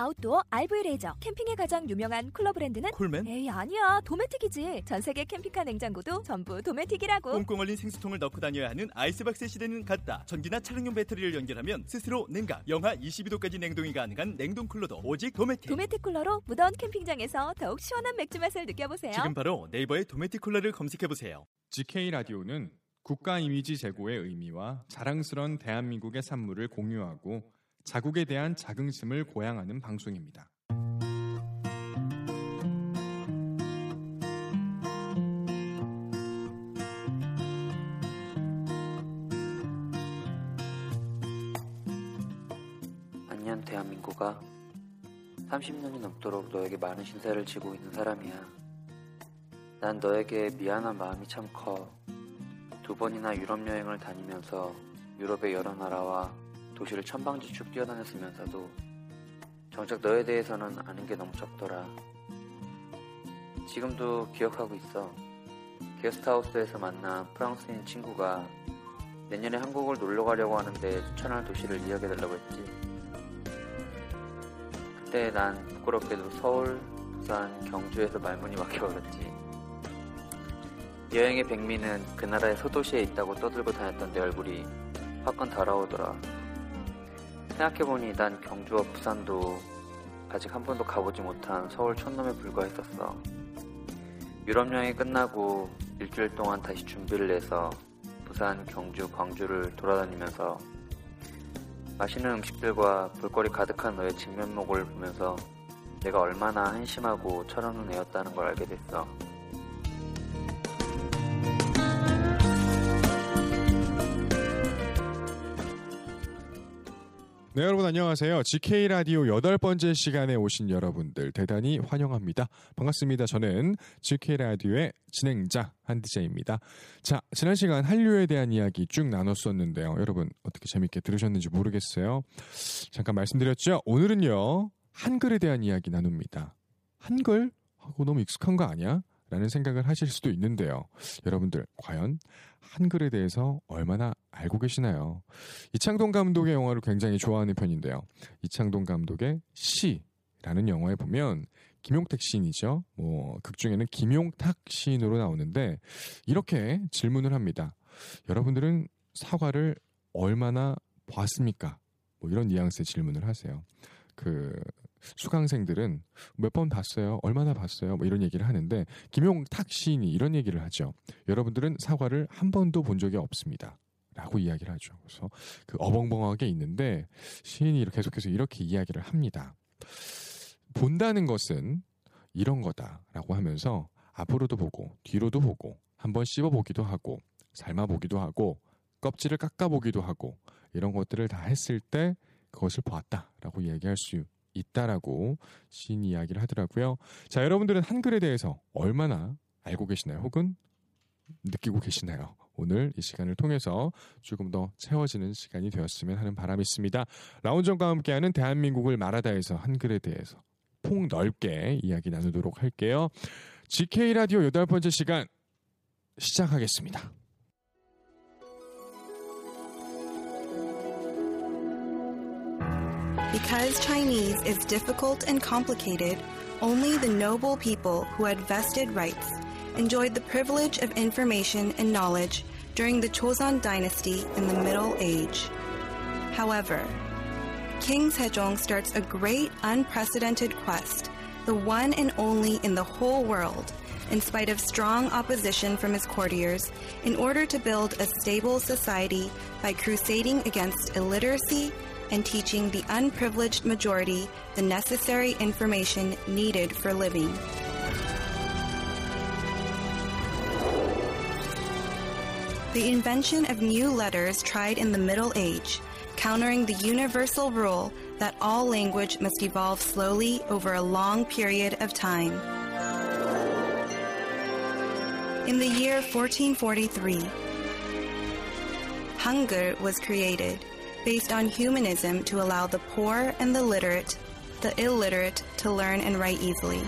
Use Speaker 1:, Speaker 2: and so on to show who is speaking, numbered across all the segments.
Speaker 1: 아웃도어 RV 레저 캠핑에 가장 유명한 쿨러 브랜드는
Speaker 2: 콜맨?
Speaker 1: 에이 아니야 도메틱이지 전 세계 캠핑카 냉장고도 전부 도메틱이라고
Speaker 2: 꽁꽁 얼린 생수통을 넣고 다녀야 하는 아이스박스 시대는 갔다. 전기나 차량용 배터리를 연결하면 스스로 냉각, 영하 22도까지 냉동이 가능한 냉동 쿨러도 오직 도메틱.
Speaker 1: 도메틱 쿨러로 무더운 캠핑장에서 더욱 시원한 맥주 맛을 느껴보세요
Speaker 2: 지금 바로 네이버에 도메틱 쿨러를 검색해 보세요.
Speaker 3: GK 라디오는 국가 이미지 제고의 의미와 자랑스런 대한민국의 산물을 공유하고 자국에 대한 자긍심을 고양하는 방송입니다.
Speaker 4: 안녕 대한민국아. 30년이 넘도록 너에게 많은 신세를 지고 있는 사람이야. 난 너에게 미안한 마음이 참 커. 두 번이나 유럽 여행을 다니면서 유럽의 여러 나라와 도시를 천방지축 뛰어다녔으면서도 정작 너에 대해서는 아는 게 너무 적더라 지금도 기억하고 있어 게스트하우스에서 만난 프랑스인 친구가 내년에 한국을 놀러 가려고 하는데 추천할 도시를 이야기해달라고 했지 그때 난 부끄럽게도 서울, 부산, 경주에서 말문이 막혀버렸지. 여행의 백미는 그 나라의 소도시에 있다고 떠들고 다녔던 내 얼굴이 화끈 달아오더라. 생각해보니 난 경주와 부산도 아직 한 번도 가보지 못한 서울 촌놈에 불과했었어. 유럽 여행이 끝나고 일주일 동안 다시 준비를 해서 부산, 경주, 광주를 돌아다니면서 맛있는 음식들과 볼거리 가득한 너의 진면목을 보면서 내가 얼마나 한심하고 철없는 애였다는 걸 알게 됐어.
Speaker 3: 네, 여러분 안녕하세요. GK 라디오 여덟 번째 시간에 오신 여러분들 대단히 환영합니다. 반갑습니다. 저는 GK 라디오의 진행자 한디제입니다. 자, 지난 시간 한류에 대한 이야기 쭉 나눴었는데요. 여러분 어떻게 재밌게 들으셨는지 모르겠어요. 잠깐 말씀드렸죠. 오늘은요 한글에 대한 이야기 나눕니다. 한글 하고 너무 익숙한 거 아니야? 라는 생각을 하실 수도 있는데요. 여러분들, 과연 한글에 대해서 얼마나 알고 계시나요? 이창동 감독의 영화를 굉장히 좋아하는 편인데요. 이창동 감독의 시 라는 영화에 보면 김용택 시인이죠. 뭐, 극 중에는 김용탁 시인으로 나오는데, 이렇게 질문을 합니다. 여러분들은 사과를 얼마나 봤습니까? 뭐 이런 뉘앙스의 질문을 하세요. 그, 수강생들은 몇 번 봤어요? 얼마나 봤어요? 뭐 이런 얘기를 하는데 김용탁 시인이 이런 얘기를 하죠. 여러분들은 사과를 한 번도 본 적이 없습니다. 라고 이야기를 하죠. 그래서 그 어벙벙하게 있는데 시인이 계속해서 이렇게 이야기를 합니다. 본다는 것은 이런 거다라고 하면서 앞으로도 보고 뒤로도 보고 한번 씹어보기도 하고 삶아보기도 하고 껍질을 깎아보기도 하고 이런 것들을 다 했을 때 그것을 보았다라고 이야기할 수 있다라고 시인 이야기를 하더라고요. 자, 여러분들은 한글에 대해서 얼마나 알고 계시나요? 혹은 느끼고 계시나요? 오늘 이 시간을 통해서 조금 더 채워지는 시간이 되었으면 하는 바람이 있습니다. 라운정과 함께하는 대한민국을 말하다에서 한글에 대해서 폭 넓게 이야기 나누도록 할게요. GK 라디오 여덟 번째 시간 시작하겠습니다.
Speaker 5: Because Chinese is difficult and complicated, only the noble people who had vested rights enjoyed the privilege of information and knowledge during the Joseon dynasty in the Middle Age. However, King Sejong starts a great unprecedented quest, the one and only in the whole world, in spite of strong opposition from his courtiers, in order to build a stable society by crusading against illiteracy and teaching the unprivileged majority the necessary information needed for living. The invention of new letters tried in the Middle Age, countering the universal rule that all language must evolve slowly over a long period of time. in the year 1443. Hunger was created based on humanism to allow the poor and the literate, the illiterate, to learn and write easily.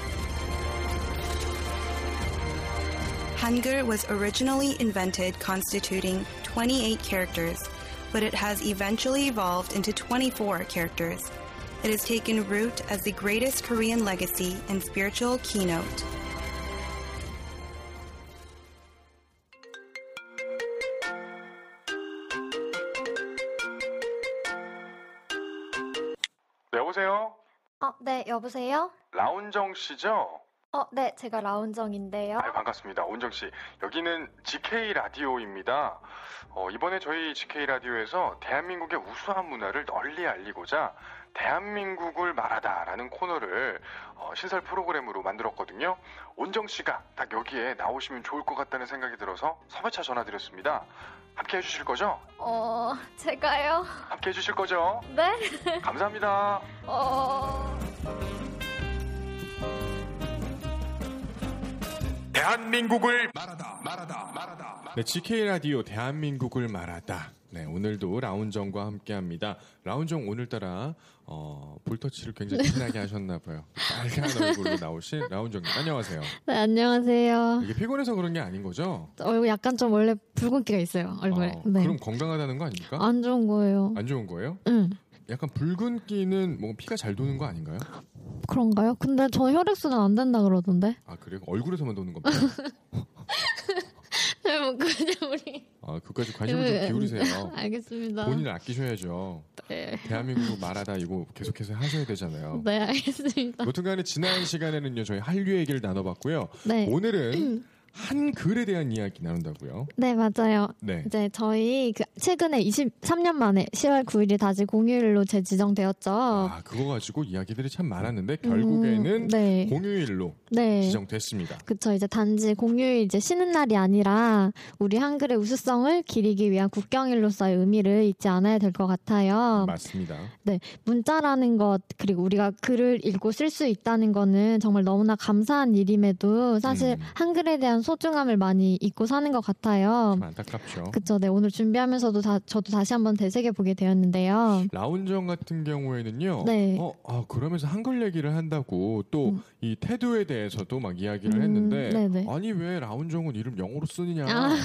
Speaker 5: Hangul was originally invented constituting 28 characters, but it has eventually evolved into 24 characters. It has taken root as the greatest Korean legacy and spiritual keynote.
Speaker 6: 네, 여보세요?
Speaker 3: 라운정 씨죠?
Speaker 6: 어, 네, 제가 라운정인데요.
Speaker 3: 아, 반갑습니다. 온정 씨. 여기는 GK 라디오입니다. 어, 이번에 저희 GK 라디오에서 대한민국의 우수한 문화를 널리 알리고자 대한민국을 말하다라는 코너를 어, 신설 프로그램으로 만들었거든요. 온정 씨가 딱 여기에 나오시면 좋을 것 같다는 생각이 들어서 섭외차 전화드렸습니다. 함께 해주실 거죠?
Speaker 6: 어, 제가요?
Speaker 3: 함께 해주실 거죠?
Speaker 6: 네?
Speaker 3: 감사합니다.
Speaker 6: 어...
Speaker 3: 대한민국을 말하다 말하다 말하다 네 GK 라디오 대한민국을 말하다 네 오늘도 라운정과 함께합니다 라운정 오늘따라 어, 볼터치를 굉장히 진하게 하셨나 봐요 빨간 얼굴로 나오신 라운정님 안녕하세요
Speaker 6: 네, 안녕하세요.
Speaker 3: 이게 피곤해서 그런 게 아닌 거죠?
Speaker 6: 얼굴 약간 좀 원래 붉은기가 있어요, 얼굴에.
Speaker 3: 어,
Speaker 6: 네.
Speaker 3: 그럼 건강하다는 거 아닙니까?
Speaker 6: 안 좋은 거예요.
Speaker 3: 안 좋은 거예요?
Speaker 6: 응.
Speaker 3: 약간 붉은기는 뭐 피가 잘 도는 거 아닌가요?
Speaker 6: 그런가요? 근데 저 혈액순환 안 된다 그러던데.
Speaker 3: 아 그래요? 얼굴에서만 도는 겁니다.
Speaker 6: 네, 뭐, 그냥 우리.
Speaker 3: 아 그까지 관심을 좀 기울이세요.
Speaker 6: 알겠습니다.
Speaker 3: 본인을 아끼셔야죠.
Speaker 6: 네.
Speaker 3: 대한민국 말하다 이거 계속해서 하셔야 되잖아요.
Speaker 6: 네, 알겠습니다.
Speaker 3: 여튼간에 지난 시간에는요 저희 한류 얘기를 나눠봤고요.
Speaker 6: 네.
Speaker 3: 오늘은 한 글에 대한 이야기 나눈다고요.
Speaker 6: 네, 맞아요.
Speaker 3: 네.
Speaker 6: 이제 저희 그 최근에 23년 만에 10월 9일이 다시 공휴일로 재지정되었죠.
Speaker 3: 아 그거 가지고 이야기들이 참 많았는데 결국에는
Speaker 6: 음, 네.
Speaker 3: 공휴일로
Speaker 6: 네.
Speaker 3: 지정됐습니다.
Speaker 6: 그쵸. 이제 단지 공휴일 이제 쉬는 날이 아니라 우리 한글의 우수성을 기리기 위한 국경일로서의 의미를 잊지 않아야 될 것 같아요.
Speaker 3: 맞습니다.
Speaker 6: 문자라는 것 그리고 우리가 글을 읽고 쓸 수 있다는 거는 정말 너무나 감사한 일임에도 사실
Speaker 3: 음.
Speaker 6: 한글에 대한 소중함을 많이 잊고 사는 것 같아요.
Speaker 3: 참 안타깝죠.
Speaker 6: 그쵸. 네. 오늘 준비하면서도 다, 저도 다시 한번 되새겨 보게 되었는데요.
Speaker 3: 라운정 같은 경우에는요.
Speaker 6: 네.
Speaker 3: 어, 아, 그러면서 한글 얘기를 한다고 또이
Speaker 6: 음.
Speaker 3: 태도에 대해서도 막 이야기를
Speaker 6: 음,
Speaker 3: 했는데
Speaker 6: 네네.
Speaker 3: 아니 왜 라운정은 이름 영어로 쓰느냐
Speaker 6: 아.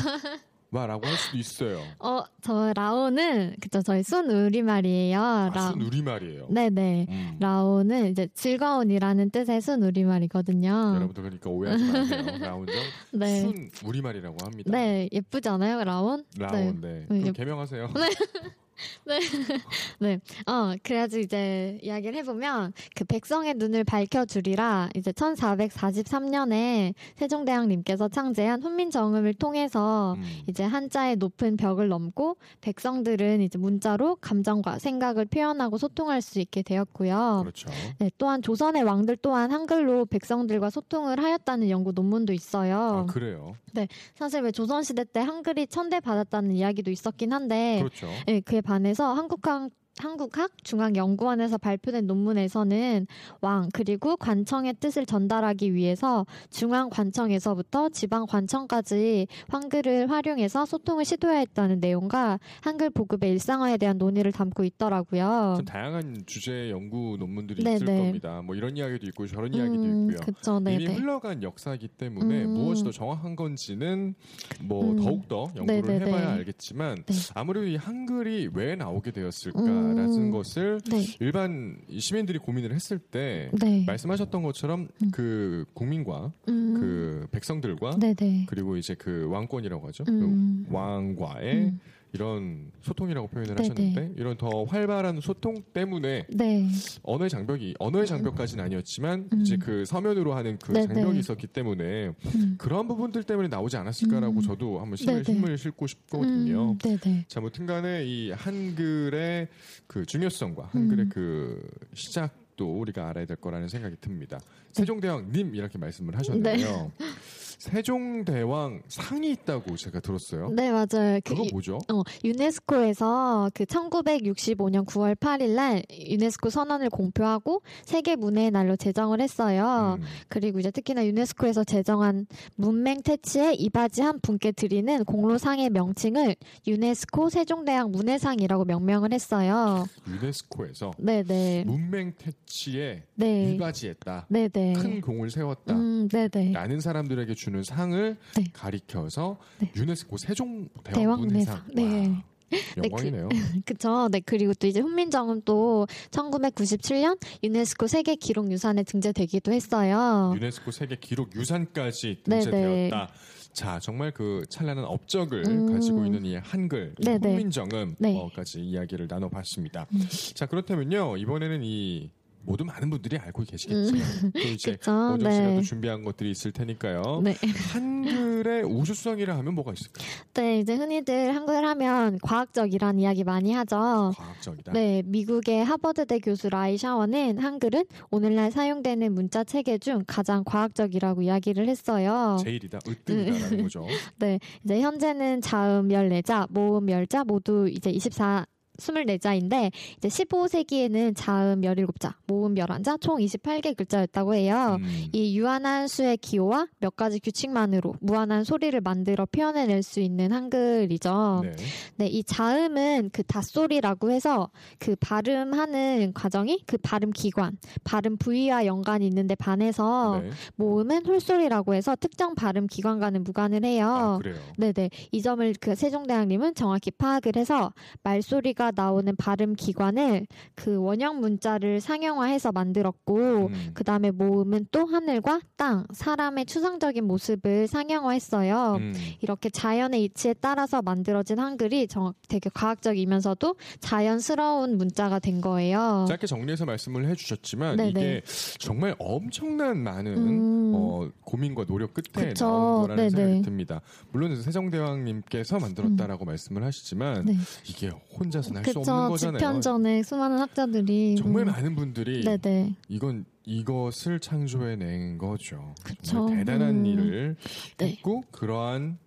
Speaker 3: 말라고 할 수도 있어요.
Speaker 6: 어, 저 라오는 그쵸. 저희 순 우리말이에요.
Speaker 3: 아,
Speaker 6: 라-
Speaker 3: 순 우리말이에요.
Speaker 6: 네 네.
Speaker 3: 음.
Speaker 6: 라오는 이제 즐거운이라는 뜻의 순 우리말이거든요.
Speaker 3: 여러분들 그러니까 오해하지 마세요. 라운정
Speaker 6: 네.
Speaker 3: 순 우리말이라고 합니다.
Speaker 6: 네, 예쁘지 않아요, 라온?
Speaker 3: 라온 네.
Speaker 6: 네,
Speaker 3: 그럼
Speaker 6: 예.
Speaker 3: 개명하세요.
Speaker 6: 네. 어, 그래가지고 이제 이야기를 해보면 그 백성의 눈을 밝혀주리라 이제 1443년에 세종대왕님께서 창제한 훈민정음을 통해서
Speaker 3: 음.
Speaker 6: 이제 한자의 높은 벽을 넘고 백성들은 이제 문자로 감정과 생각을 표현하고 소통할 수 있게 되었고요.
Speaker 3: 그렇죠.
Speaker 6: 네, 또한 조선의 왕들 또한 한글로 백성들과 소통을 하였다는 연구 논문도 있어요.
Speaker 3: 아, 그래요.
Speaker 6: 사실 왜 조선시대 때 한글이 천대받았다는 이야기도 있었긴 한데
Speaker 3: 그렇죠.
Speaker 6: 예, 그에 반해서 한국학 한국학 중앙연구원에서 발표된 논문에서는 왕 그리고 관청의 뜻을 전달하기 위해서 중앙 관청에서부터 지방 관청까지 한글을 활용해서 소통을 시도했다는 내용과 한글 보급의 일상화에 대한 논의를 담고 있더라고요.
Speaker 3: 참 다양한 주제 연구 논문들이
Speaker 6: 네,
Speaker 3: 있을
Speaker 6: 네.
Speaker 3: 겁니다. 뭐 이런 이야기도 있고 저런 이야기도
Speaker 6: 음,
Speaker 3: 있고요.
Speaker 6: 그쵸, 네,
Speaker 3: 이미
Speaker 6: 네.
Speaker 3: 흘러간 역사이기 때문에
Speaker 6: 음.
Speaker 3: 무엇이 더 정확한 건지는 뭐
Speaker 6: 음.
Speaker 3: 더욱 더 연구를
Speaker 6: 네, 네,
Speaker 3: 해봐야
Speaker 6: 네.
Speaker 3: 알겠지만
Speaker 6: 네.
Speaker 3: 아무래도 이 한글이 왜 나오게 되었을까 라는
Speaker 6: 음.
Speaker 3: 것을
Speaker 6: 네,
Speaker 3: 일반 시민들이 고민을 했을 때
Speaker 6: 네.
Speaker 3: 말씀하셨던 것처럼
Speaker 6: 음.
Speaker 3: 그 국민과
Speaker 6: 음,
Speaker 3: 그 백성들과
Speaker 6: 네, 네.
Speaker 3: 그리고 이제 그 왕권이라고 하죠.
Speaker 6: 음.
Speaker 3: 그 왕과의
Speaker 6: 음.
Speaker 3: 이런 소통이라고 표현을
Speaker 6: 네,
Speaker 3: 하셨는데 이런 더 활발한 소통 때문에
Speaker 6: 네.
Speaker 3: 언어의 장벽이 언어의 장벽까지는 아니었지만
Speaker 6: 음.
Speaker 3: 이제 그 서면으로 하는 그
Speaker 6: 네,
Speaker 3: 장벽이
Speaker 6: 네.
Speaker 3: 있었기 때문에
Speaker 6: 음.
Speaker 3: 그러한 부분들 때문에 나오지 않았을까라고
Speaker 6: 음.
Speaker 3: 저도 한번 힘을,
Speaker 6: 네, 네.
Speaker 3: 힘을 싣고 싶거든요.
Speaker 6: 음, 네, 네.
Speaker 3: 자, 무튼간에 이 한글의 그 중요성과 한글의
Speaker 6: 음.
Speaker 3: 그 시작도 우리가 알아야 될 거라는 생각이 듭니다.
Speaker 6: 네.
Speaker 3: 세종대왕님 이렇게 말씀을 하셨는데요. 세종대왕 상이 있다고 제가 들었어요.
Speaker 6: 네, 맞아요. 그
Speaker 3: 그거
Speaker 6: 유-
Speaker 3: 뭐죠?
Speaker 6: 어, 유네스코에서 그 1965년 9월 8일 날 유네스코 선언을 공표하고 세계 문화의 날로 제정을 했어요.
Speaker 3: 음,
Speaker 6: 그리고 이제 특히나 유네스코에서 제정한 문맹 퇴치에 이바지한 분께 드리는 공로상의 명칭을 유네스코 세종대왕 문해상이라고 명명을 했어요.
Speaker 3: 유네스코에서
Speaker 6: 네, 네.
Speaker 3: 문맹 퇴치에
Speaker 6: 네.
Speaker 3: 일바지했다.
Speaker 6: 네, 네.
Speaker 3: 큰 공을 세웠다.
Speaker 6: 음, 네, 네.
Speaker 3: 라는 사람들에게 주는 상을
Speaker 6: 네.
Speaker 3: 가리켜서
Speaker 6: 네.
Speaker 3: 유네스코 세종 대왕
Speaker 6: 대왕
Speaker 3: 문해상.
Speaker 6: 문해상. 네.
Speaker 3: 와, 영광이네요.
Speaker 6: 그쵸. 네. 그리고 또 이제 훈민정음 또 1997년 유네스코 세계 기록 유산에 등재되기도 했어요.
Speaker 3: 유네스코 세계 기록 유산까지
Speaker 6: 네네.
Speaker 3: 등재되었다. 자, 정말 그 찬란한 업적을
Speaker 6: 음.
Speaker 3: 가지고 있는 이 한글, 이
Speaker 6: 네네.
Speaker 3: 훈민정음까지
Speaker 6: 네.
Speaker 3: 이야기를 나눠봤습니다.
Speaker 6: 음.
Speaker 3: 자, 그렇다면요 이번에는 이 모두 많은 분들이 알고 계시겠지만 또 이제. 원정 씨가
Speaker 6: 네.
Speaker 3: 또 준비한 것들이 있을 테니까요.
Speaker 6: 네.
Speaker 3: 한글의 우수성이라 하면 뭐가 있을까요?
Speaker 6: 네, 이제 흔히들 한글 하면 과학적이란 이야기 많이 하죠.
Speaker 3: 과학적이다.
Speaker 6: 네, 미국의 하버드대 교수 라이 샤워는 한글은 오늘날 사용되는 문자 체계 중 가장 과학적이라고 이야기를 했어요.
Speaker 3: 제일이다, 으뜸이다라는 거죠.
Speaker 6: 네, 이제 현재는 자음 14자, 모음 10자 모두 이제 24 24자인데 이제 15세기에는 자음 17자, 모음 11자, 총 28개 글자였다고 해요.
Speaker 3: 음.
Speaker 6: 이 유한한 수의 기호와 몇 가지 규칙만으로 무한한 소리를 만들어 표현해낼 수 있는 한글이죠.
Speaker 3: 네.
Speaker 6: 네, 이 자음은 그 닷소리라고 해서 그 발음하는 과정이 그 발음 기관, 발음 부위와 연관이 있는데 반해서
Speaker 3: 네.
Speaker 6: 모음은 홀소리라고 해서 특정 발음 기관과는 무관을 해요.
Speaker 3: 아, 그래요.
Speaker 6: 네네. 이 점을 그 세종대왕님은 정확히 파악을 해서 말소리가 나오는 발음 기관을 그 원형 문자를 상형화해서 만들었고,
Speaker 3: 음.
Speaker 6: 그 다음에 모음은 또 하늘과 땅, 사람의 추상적인 모습을 상형화했어요.
Speaker 3: 음.
Speaker 6: 이렇게 자연의 이치에 따라서 만들어진 한글이 정, 되게 과학적이면서도 자연스러운 문자가 된 거예요.
Speaker 3: 짧게 정리해서 말씀을 해주셨지만
Speaker 6: 네네.
Speaker 3: 이게 정말 엄청난 많은
Speaker 6: 음.
Speaker 3: 어, 고민과 노력 끝에
Speaker 6: 그쵸.
Speaker 3: 나온 거라는
Speaker 6: 네네.
Speaker 3: 생각이 듭니다. 물론 세종대왕님께서 만들었다라고 말씀을 하시지만
Speaker 6: 네.
Speaker 3: 이게 혼자서는 할 수 없는
Speaker 6: 그쵸.
Speaker 3: 거잖아요.
Speaker 6: 집현전에 수많은 학자들이.
Speaker 3: 정말
Speaker 6: 음,
Speaker 3: 많은 분들이
Speaker 6: 네네.
Speaker 3: 이건 이것을 창조해낸 거죠.
Speaker 6: 그쵸.
Speaker 3: 정말 대단한
Speaker 6: 음.
Speaker 3: 일을
Speaker 6: 네.
Speaker 3: 했고 그러한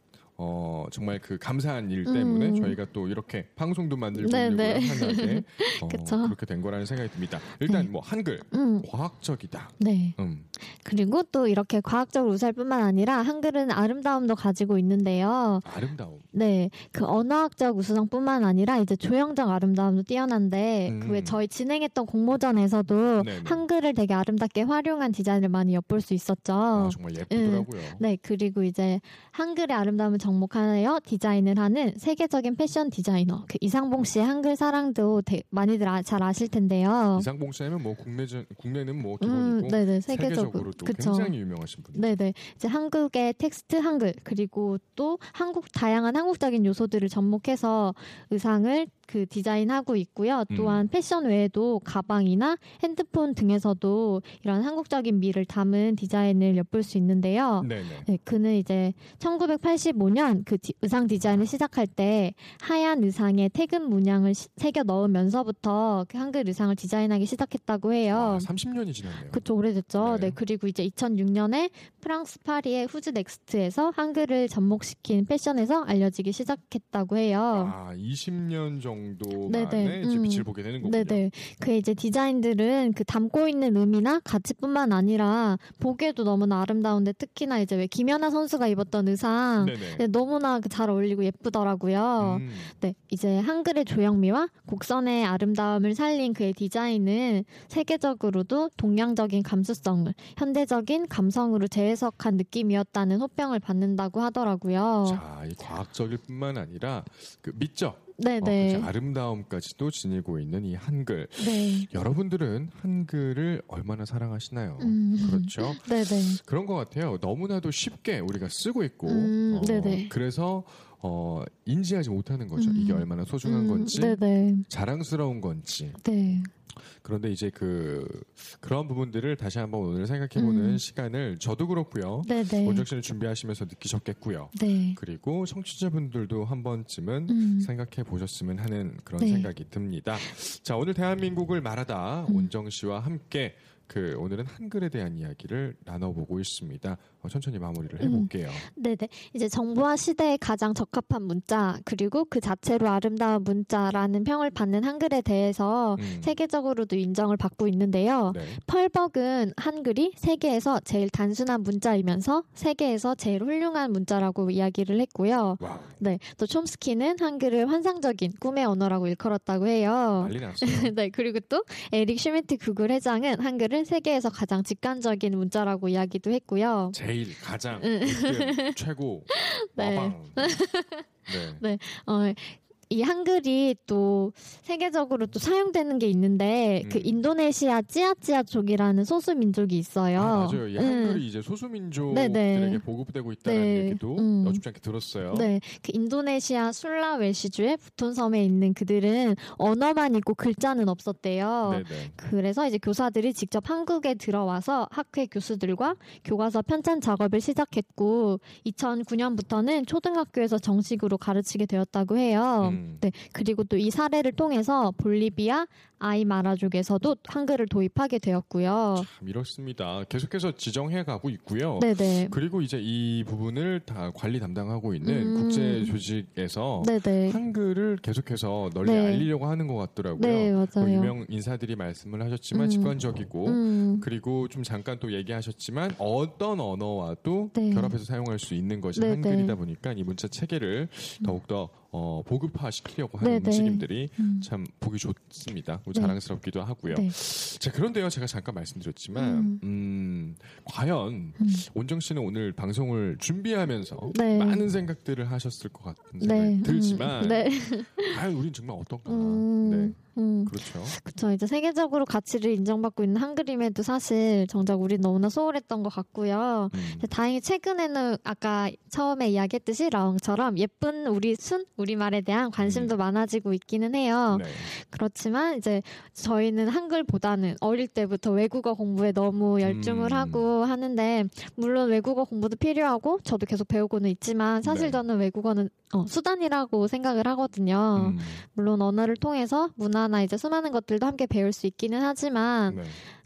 Speaker 3: 어 정말 그 감사한 일 때문에
Speaker 6: 음.
Speaker 3: 저희가 또 이렇게 방송도 만들고
Speaker 6: 네, 네.
Speaker 3: 하나게 어. 그렇게 된 거라는 생각이 듭니다. 일단
Speaker 6: 네.
Speaker 3: 뭐 한글
Speaker 6: 음,
Speaker 3: 과학적이다.
Speaker 6: 네.
Speaker 3: 음.
Speaker 6: 그리고 또 이렇게 과학적으로 우살뿐만 아니라 한글은 아름다움도 가지고 있는데요.
Speaker 3: 아름다움.
Speaker 6: 네, 그 언어학적 우수성뿐만 아니라 이제 조형적 아름다움도 뛰어난데
Speaker 3: 음.
Speaker 6: 그외 저희 진행했던 공모전에서도
Speaker 3: 네네.
Speaker 6: 한글을 되게 아름답게 활용한 디자인을 많이 엿볼 수 있었죠.
Speaker 3: 아, 정말 예쁘더라고요.
Speaker 6: 네, 그리고 이제 한글의 아름다움을 접목하여 디자인을 하는 세계적인 패션 디자이너 그 이상봉 씨의 한글 사랑도 대- 많이들 아- 잘 아실 텐데요.
Speaker 3: 이상봉 씨는 뭐 국내 국내는 뭐
Speaker 6: 음,
Speaker 3: 기본이고
Speaker 6: 네네
Speaker 3: 세계적으로
Speaker 6: 세계적으로.
Speaker 3: 굉장히 유명하신 분.
Speaker 6: 네네. 이제 한국의 텍스트 한글 그리고 또 한국 다양한 한국적인 요소들을 접목해서 의상을 그 디자인하고 있고요.
Speaker 3: 음.
Speaker 6: 또한 패션 외에도 가방이나 핸드폰 등에서도 이런 한국적인 미를 담은 디자인을 엿볼 수 있는데요.
Speaker 3: 네,
Speaker 6: 그는 이제 1985년 그 디- 의상 디자인을 시작할 때 하얀 의상에 태극 문양을 시- 새겨 넣으면서부터 그 한글 의상을 디자인하기 시작했다고 해요.
Speaker 3: 와, 30년이 지났네요.
Speaker 6: 그쵸 오래됐죠.
Speaker 3: 네.
Speaker 6: 네. 그리고 이제 2006년에 프랑스 파리의 후즈 넥스트에서 한글을 접목시킨 패션에서 알려지기 시작했다고 해요.
Speaker 3: 아, 20년 정도
Speaker 6: 네네.
Speaker 3: 만에 이제
Speaker 6: 음.
Speaker 3: 빛을 보게 되는 거군요.
Speaker 6: 네네. 그 이제 디자인들은 그 담고 있는 의미나 가치뿐만 아니라 보기에도 너무나 아름다운데 특히나 이제 왜 김연아 선수가 입었던 의상.
Speaker 3: 네,
Speaker 6: 너무나 그잘 어울리고 예쁘더라고요.
Speaker 3: 음.
Speaker 6: 네, 이제 한글의 조형미와 곡선의 아름다움을 살린 그의 디자인은 세계적으로도 동양적인 감수성을 현대적인 감성으로 재해석한 느낌이었다는 호평을 받는다고 하더라고요.
Speaker 3: 자, 이 과학적일 뿐만 아니라 그 미적,
Speaker 6: 네네.
Speaker 3: 어, 그 아름다움까지도 지니고 있는 이 한글.
Speaker 6: 네.
Speaker 3: 여러분들은 한글을 얼마나 사랑하시나요?
Speaker 6: 음.
Speaker 3: 그렇죠.
Speaker 6: 네네.
Speaker 3: 그런 것 같아요. 너무나도 쉽게 우리가 쓰고 있고,
Speaker 6: 음,
Speaker 3: 어,
Speaker 6: 네네.
Speaker 3: 그래서 어, 인지하지 못하는 거죠.
Speaker 6: 음.
Speaker 3: 이게 얼마나 소중한
Speaker 6: 음,
Speaker 3: 건지,
Speaker 6: 네네.
Speaker 3: 자랑스러운 건지.
Speaker 6: 네.
Speaker 3: 그런데 이제 그 그런 부분들을 다시 한번 오늘 생각해보는
Speaker 6: 음.
Speaker 3: 시간을 저도 그렇고요.
Speaker 6: 네네.
Speaker 3: 원정 씨는 준비하시면서 느끼셨겠고요.
Speaker 6: 네.
Speaker 3: 그리고 청취자분들도 한 번쯤은
Speaker 6: 음.
Speaker 3: 생각해 보셨으면 하는 그런
Speaker 6: 네.
Speaker 3: 생각이 듭니다. 자, 오늘 대한민국을 말하다
Speaker 6: 음.
Speaker 3: 원정 씨와 함께 그 오늘은 한글에 대한 이야기를 나눠보고 있습니다. 어, 천천히 마무리를
Speaker 6: 음.
Speaker 3: 해볼게요.
Speaker 6: 네네. 이제 정보화 시대에 가장 적합한 문자, 그리고 그 자체로 아름다운 문자라는 평을 받는 한글에 대해서
Speaker 3: 음.
Speaker 6: 세계적 으로도 인정을 받고 있는데요.
Speaker 3: 네.
Speaker 6: 펄벅은 한글이 세계에서 제일 단순한 문자이면서 세계에서 제일 훌륭한 문자라고 이야기를 했고요.
Speaker 3: 와우.
Speaker 6: 네. 또 촘스키는 한글을 환상적인 꿈의 언어라고 일컬었다고 해요. 네, 그리고 또 에릭 슈미트 구글 회장은 한글을 세계에서 가장 직관적인 문자라고 이야기도 했고요.
Speaker 3: 제일 가장
Speaker 6: 음.
Speaker 3: 1등 최고
Speaker 6: 네.
Speaker 3: 와방. 네.
Speaker 6: 어, 이 한글이 또 세계적으로 또 사용되는 게 있는데 그
Speaker 3: 음.
Speaker 6: 인도네시아 찌아찌아족이라는 소수 민족이 있어요.
Speaker 3: 아, 맞아요. 이
Speaker 6: 음.
Speaker 3: 한글이 이제 소수 민족들에게
Speaker 6: 네네.
Speaker 3: 보급되고 있다는
Speaker 6: 네.
Speaker 3: 얘기도
Speaker 6: 음.
Speaker 3: 어줍지 않게 들었어요.
Speaker 6: 네, 그 인도네시아 술라웨시주의 부톤 섬에 있는 그들은 언어만 있고 글자는 없었대요.
Speaker 3: 네네.
Speaker 6: 그래서 이제 교사들이 직접 한국에 들어와서 학회 교수들과 교과서 편찬 작업을 시작했고 2009년부터는 초등학교에서 정식으로 가르치게 되었다고 해요.
Speaker 3: 음.
Speaker 6: 네, 그리고 또 이 사례를 통해서 볼리비아 아이마라족에서도 한글을 도입하게 되었고요.
Speaker 3: 참 이렇습니다. 계속해서 지정해 가고 있고요.
Speaker 6: 네네.
Speaker 3: 그리고 이제 이 부분을 다 관리 담당하고 있는
Speaker 6: 음.
Speaker 3: 국제 조직에서
Speaker 6: 네네.
Speaker 3: 한글을 계속해서 널리
Speaker 6: 네.
Speaker 3: 알리려고 하는 것 같더라고요.
Speaker 6: 네,
Speaker 3: 뭐
Speaker 6: 맞아요.
Speaker 3: 유명 인사들이 말씀을 하셨지만
Speaker 6: 음.
Speaker 3: 직관적이고
Speaker 6: 음,
Speaker 3: 그리고 좀 잠깐 또 얘기하셨지만 어떤 언어와도
Speaker 6: 네.
Speaker 3: 결합해서 사용할 수 있는 것이
Speaker 6: 네,
Speaker 3: 한글이다
Speaker 6: 네.
Speaker 3: 보니까 이 문자 체계를 더욱더 어, 보급화 시키려고 하는
Speaker 6: 네, 네.
Speaker 3: 움직임들이
Speaker 6: 음.
Speaker 3: 참 보기 좋습니다.
Speaker 6: 네.
Speaker 3: 자랑스럽기도 하고요.
Speaker 6: 네.
Speaker 3: 자 그런데요, 제가 잠깐 말씀드렸지만,
Speaker 6: 음.
Speaker 3: 음, 과연
Speaker 6: 음.
Speaker 3: 온정 씨는 오늘 방송을 준비하면서
Speaker 6: 네.
Speaker 3: 많은 생각들을 하셨을 것 같은 생각이
Speaker 6: 네.
Speaker 3: 들지만,
Speaker 6: 음, 네.
Speaker 3: 과연 우린 정말 어떤가?
Speaker 6: 음,
Speaker 3: 네,
Speaker 6: 음.
Speaker 3: 그렇죠.
Speaker 6: 그쵸. 이제 세계적으로 가치를 인정받고 있는 한글임에도 사실 정작 우리 너무나 소홀했던 것 같고요.
Speaker 3: 음,
Speaker 6: 다행히 최근에는 아까 처음에 이야기했듯이 라옹처럼 예쁜 우리 순 우리 말에 대한 관심도 많아지고 있기는 해요.
Speaker 3: 네.
Speaker 6: 그렇지만 이제 저희는 한글보다는 어릴 때부터 외국어 공부에 너무 열중을
Speaker 3: 음.
Speaker 6: 하고 하는데 물론 외국어 공부도 필요하고 저도 계속 배우고는 있지만 사실
Speaker 3: 네.
Speaker 6: 저는 외국어는 어, 수단이라고 생각을 하거든요.
Speaker 3: 음,
Speaker 6: 물론 언어를 통해서 문화 나 이제 수많은 것들도 함께 배울 수 있기는 하지만
Speaker 3: 네,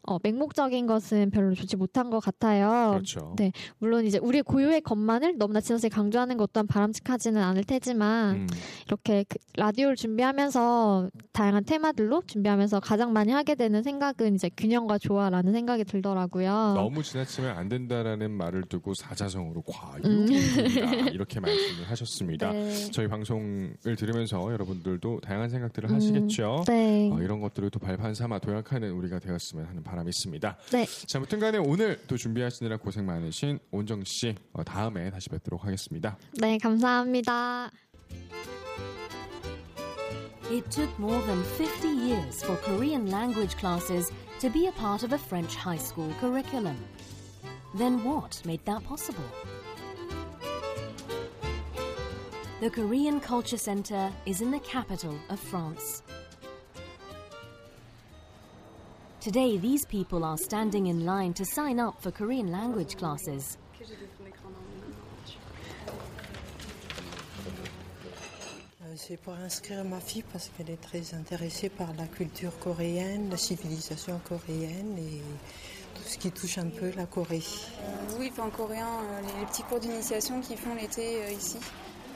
Speaker 6: 어, 맹목적인 것은 별로 좋지 못한 것 같아요.
Speaker 3: 그렇죠.
Speaker 6: 네. 물론 이제 우리 고유의 것만을 너무나 지나치게 강조하는 것 또한 바람직하지는 않을 테지만
Speaker 3: 음,
Speaker 6: 이렇게 그 라디오를 준비하면서 다양한 테마들로 준비하면서 가장 많이 하게 되는 생각은 이제 균형과 조화라는 생각이 들더라고요.
Speaker 3: 너무 지나치면 안 된다라는 말을 두고 사자성어로
Speaker 6: 음.
Speaker 3: 과유입니다. 이렇게 말씀을 하셨습니다.
Speaker 6: 네.
Speaker 3: 저희 방송을 들으면서 여러분들도 다양한 생각들을
Speaker 6: 음,
Speaker 3: 하시겠죠.
Speaker 6: 네.
Speaker 3: 어, 이런 것들을 또 발판 삼아 도약하는 우리가 되었으면 하는 바람 이 있습니다.
Speaker 6: 네.
Speaker 3: 자, 무튼 간에 오늘 또 준비하시느라 고생 많으신 온정 씨 어, 다음에 다시 뵙도록 하겠습니다.
Speaker 6: 네, 감사합니다.
Speaker 7: It took more than 50 years for Korean language classes to be a part of a French high school curriculum. Then what made that possible? The Korean Culture Center is in the capital of France. Today, these people are standing in line to sign up for Korean language classes.
Speaker 8: Euh, C'est pour inscrire ma fille parce qu'elle est très intéressée par la culture coréenne, la civilisation coréenne et tout ce qui touche un peu la Corée.
Speaker 9: Euh, oui, en coréen, euh, les, les petits cours d'initiation qu'ils font l'été euh, ici.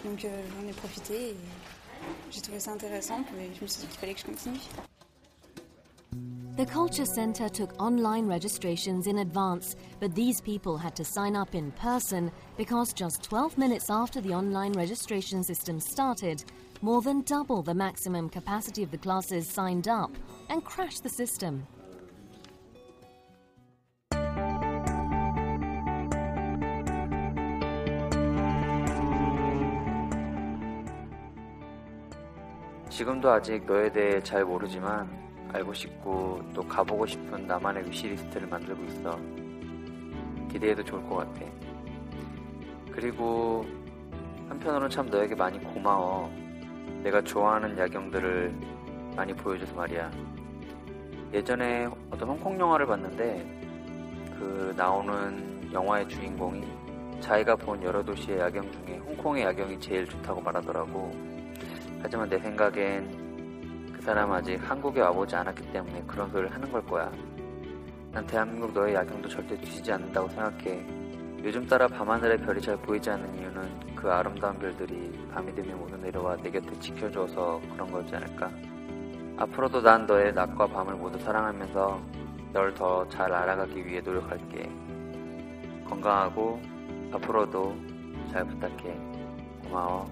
Speaker 9: Donc j'en ai profité et j'ai trouvé ça intéressant, mais je me suis dit qu'il fallait que je continue.
Speaker 7: The Culture Center took online registrations in advance, but these people had to sign up in person because just 12 minutes after the online registration system started, more than double the maximum capacity of the classes signed up and crashed the system.
Speaker 4: 지금도 아직 너에 대해 잘 모르지만 알고 싶고 또 가보고 싶은 나만의 위시리스트를 만들고 있어. 기대해도 좋을 것 같아. 그리고 한편으로는 참 너에게 많이 고마워. 내가 좋아하는 야경들을 많이 보여줘서 말이야. 예전에 어떤 홍콩 영화를 봤는데 그 나오는 영화의 주인공이 자기가 본 여러 도시의 야경 중에 홍콩의 야경이 제일 좋다고 말하더라고. 하지만 내 생각엔 그 사람 아직 한국에 와보지 않았기 때문에 그런 소리를 하는 걸 거야. 난 대한민국 너의 야경도 절대 뒤지지 않는다고 생각해. 요즘 따라 밤하늘의 별이 잘 보이지 않는 이유는 그 아름다운 별들이 밤이 되면 모두 내려와 내 곁에 지켜줘서 그런 거지 않을까? 앞으로도 난 너의 낮과 밤을 모두 사랑하면서 널 더 잘 알아가기 위해 노력할게. 건강하고 앞으로도 잘 부탁해. 고마워.